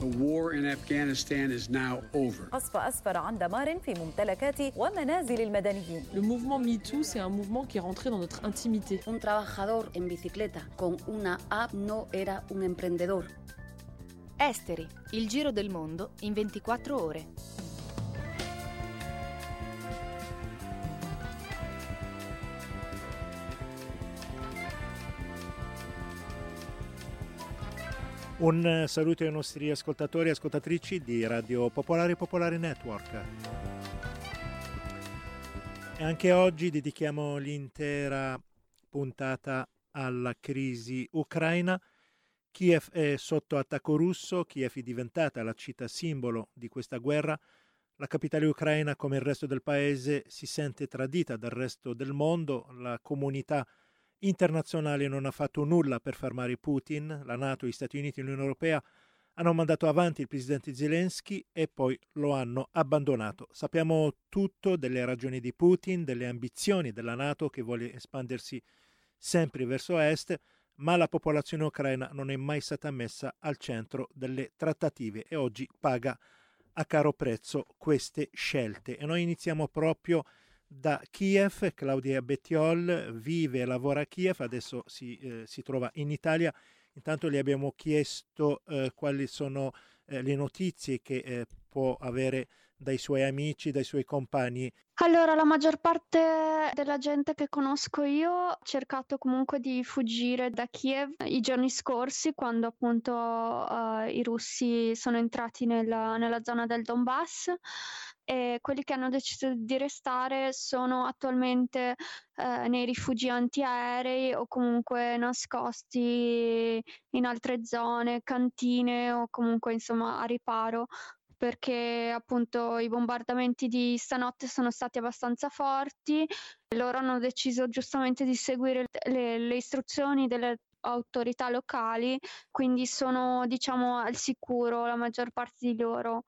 The war in Afghanistan is now over. قصف أسفر عن دمار في ممتلكات ومنازل المدنيين. Le mouvement MeToo, c'est un mouvement qui est rentré dans notre intimité. Un trabajador en bicicleta con una app no era un emprendedor. Esteri, il giro del mondo in 24 ore. Un saluto ai nostri ascoltatori e ascoltatrici di Radio Popolare Popolare Network. E anche oggi dedichiamo l'intera puntata alla crisi ucraina. Kiev è sotto attacco russo, Kiev è diventata la città simbolo di questa guerra. La capitale ucraina, come il resto del paese, si sente tradita dal resto del mondo. La comunità internazionale non ha fatto nulla per fermare Putin, la Nato, gli Stati Uniti e l'Unione Europea hanno mandato avanti il presidente Zelensky e poi lo hanno abbandonato. Sappiamo tutto delle ragioni di Putin, delle ambizioni della Nato che vuole espandersi sempre verso est, ma la popolazione ucraina non è mai stata messa al centro delle trattative e oggi paga a caro prezzo queste scelte. E noi iniziamo proprio da Kiev, Claudia Bettiol vive e lavora a Kiev, adesso si, eh, si trova in Italia. Intanto gli abbiamo chiesto eh, quali sono eh, le notizie che eh, può avere dai suoi amici, dai suoi compagni? Allora, la maggior parte della gente che conosco io ha cercato comunque di fuggire da Kiev i giorni scorsi, quando appunto uh, i russi sono entrati nella, nella zona del Donbass e quelli che hanno deciso di restare sono attualmente eh, nei rifugi antiaerei o comunque nascosti in altre zone, cantine o comunque insomma a riparo perché appunto i bombardamenti di stanotte sono stati abbastanza forti. Loro hanno deciso giustamente di seguire le, le istruzioni delle autorità locali, quindi sono diciamo al sicuro la maggior parte di loro.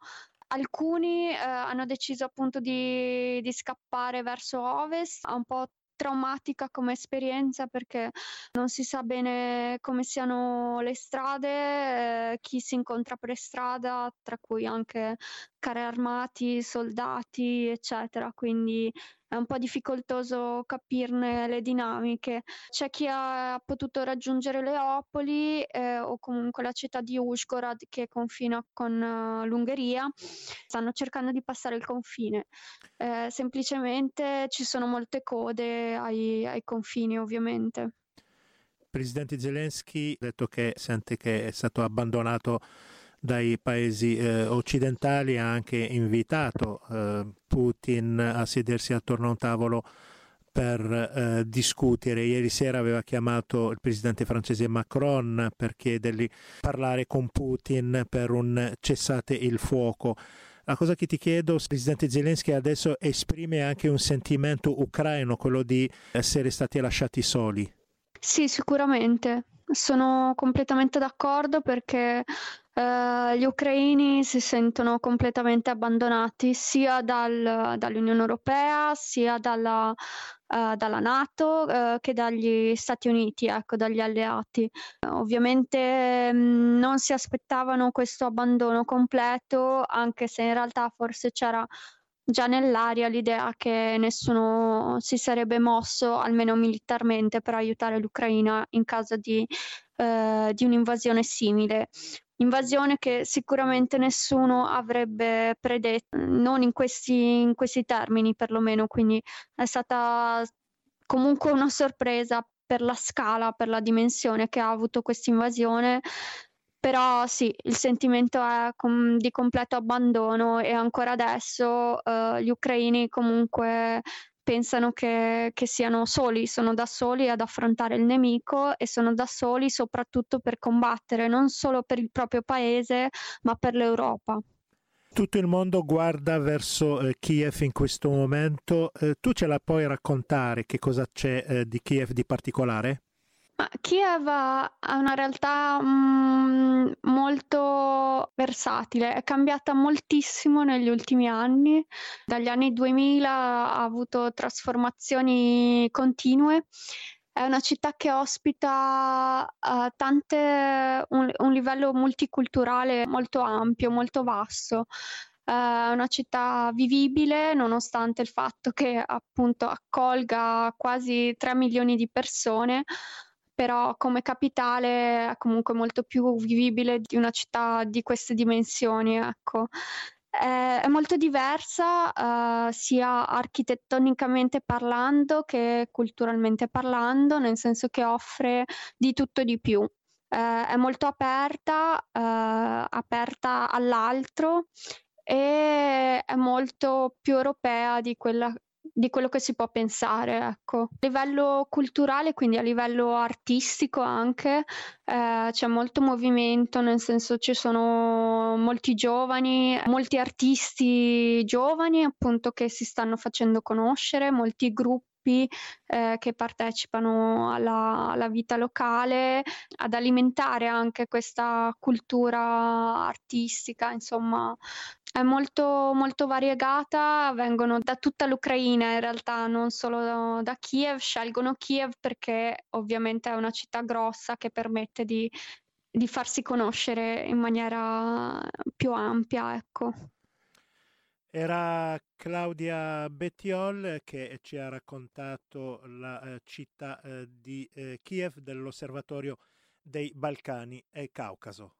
Alcuni eh, hanno deciso appunto di, di scappare verso ovest, un po' traumatica come esperienza perché non si sa bene come siano le strade, eh, chi si incontra per strada, tra cui anche carri armati, soldati, eccetera. Quindi è un po' difficoltoso capirne le dinamiche. C'è chi ha potuto raggiungere Leopoli eh, o comunque la città di Ushgorod che confina con uh, l'Ungheria, stanno cercando di passare il confine. Eh, semplicemente ci sono molte code ai, ai confini ovviamente. Presidente Zelensky ha detto che sente che è stato abbandonato dai paesi eh, occidentali ha anche invitato eh, Putin a sedersi attorno a un tavolo per eh, discutere. Ieri sera aveva chiamato il presidente francese Macron per chiedergli parlare con Putin per un cessate il fuoco. La cosa che ti chiedo, presidente Zelensky adesso esprime anche un sentimento ucraino, quello di essere stati lasciati soli. Sì, sicuramente. Sono completamente d'accordo perché eh, gli ucraini si sentono completamente abbandonati sia dal, dall'Unione Europea sia dalla, uh, dalla Nato uh, che dagli Stati Uniti, ecco, dagli alleati. ovviamente mh, mm, non si aspettavano questo abbandono completo, anche se in realtà forse c'era già nell'aria l'idea che nessuno si sarebbe mosso, almeno militarmente, per aiutare l'Ucraina in caso di, di un'invasione simile invasione che sicuramente nessuno avrebbe predetto, non in questi, in questi termini perlomeno, quindi è stata comunque una sorpresa per la scala, per la dimensione che ha avuto questa invasione. Però sì, il sentimento è com- di completo abbandono e ancora adesso eh, gli ucraini comunque pensano che, che, siano soli, sono da soli ad affrontare il nemico e sono da soli soprattutto per combattere non solo per il proprio paese ma per l'Europa. Tutto il mondo guarda verso eh, Kiev in questo momento. Eh, tu ce la puoi raccontare che cosa c'è eh, di Kiev di particolare? Kiev ha una realtà mm, molto versatile, è cambiata moltissimo negli ultimi anni, dagli anni 2000 ha avuto trasformazioni continue. È una città che ospita uh, tante, un, un livello multiculturale molto ampio, molto vasto. È una città vivibile nonostante il fatto che appunto accolga quasi 3 milioni di persone, però come capitale è comunque molto più vivibile di una città di queste dimensioni, ecco. È, molto diversa uh, sia architettonicamente parlando che culturalmente parlando, nel senso che offre di tutto di più. Uh, è molto aperta, uh, aperta all'altro e è molto più europea di quella di quello che si può pensare, ecco. A livello culturale, quindi a livello artistico anche, eh, c'è molto movimento, nel senso ci sono molti giovani, molti artisti giovani appunto che si stanno facendo conoscere, molti gruppi eh, che partecipano alla, alla, vita locale, ad alimentare anche questa cultura artistica, insomma, è molto, molto variegata, vengono da tutta l'Ucraina in realtà, non solo da Kiev, scelgono Kiev perché ovviamente è una città grossa che permette di, di farsi conoscere in maniera più ampia, ecco. Era Claudia Bettiol che ci ha raccontato la eh, città eh, di eh, Kiev dell'Osservatorio dei Balcani e Caucaso.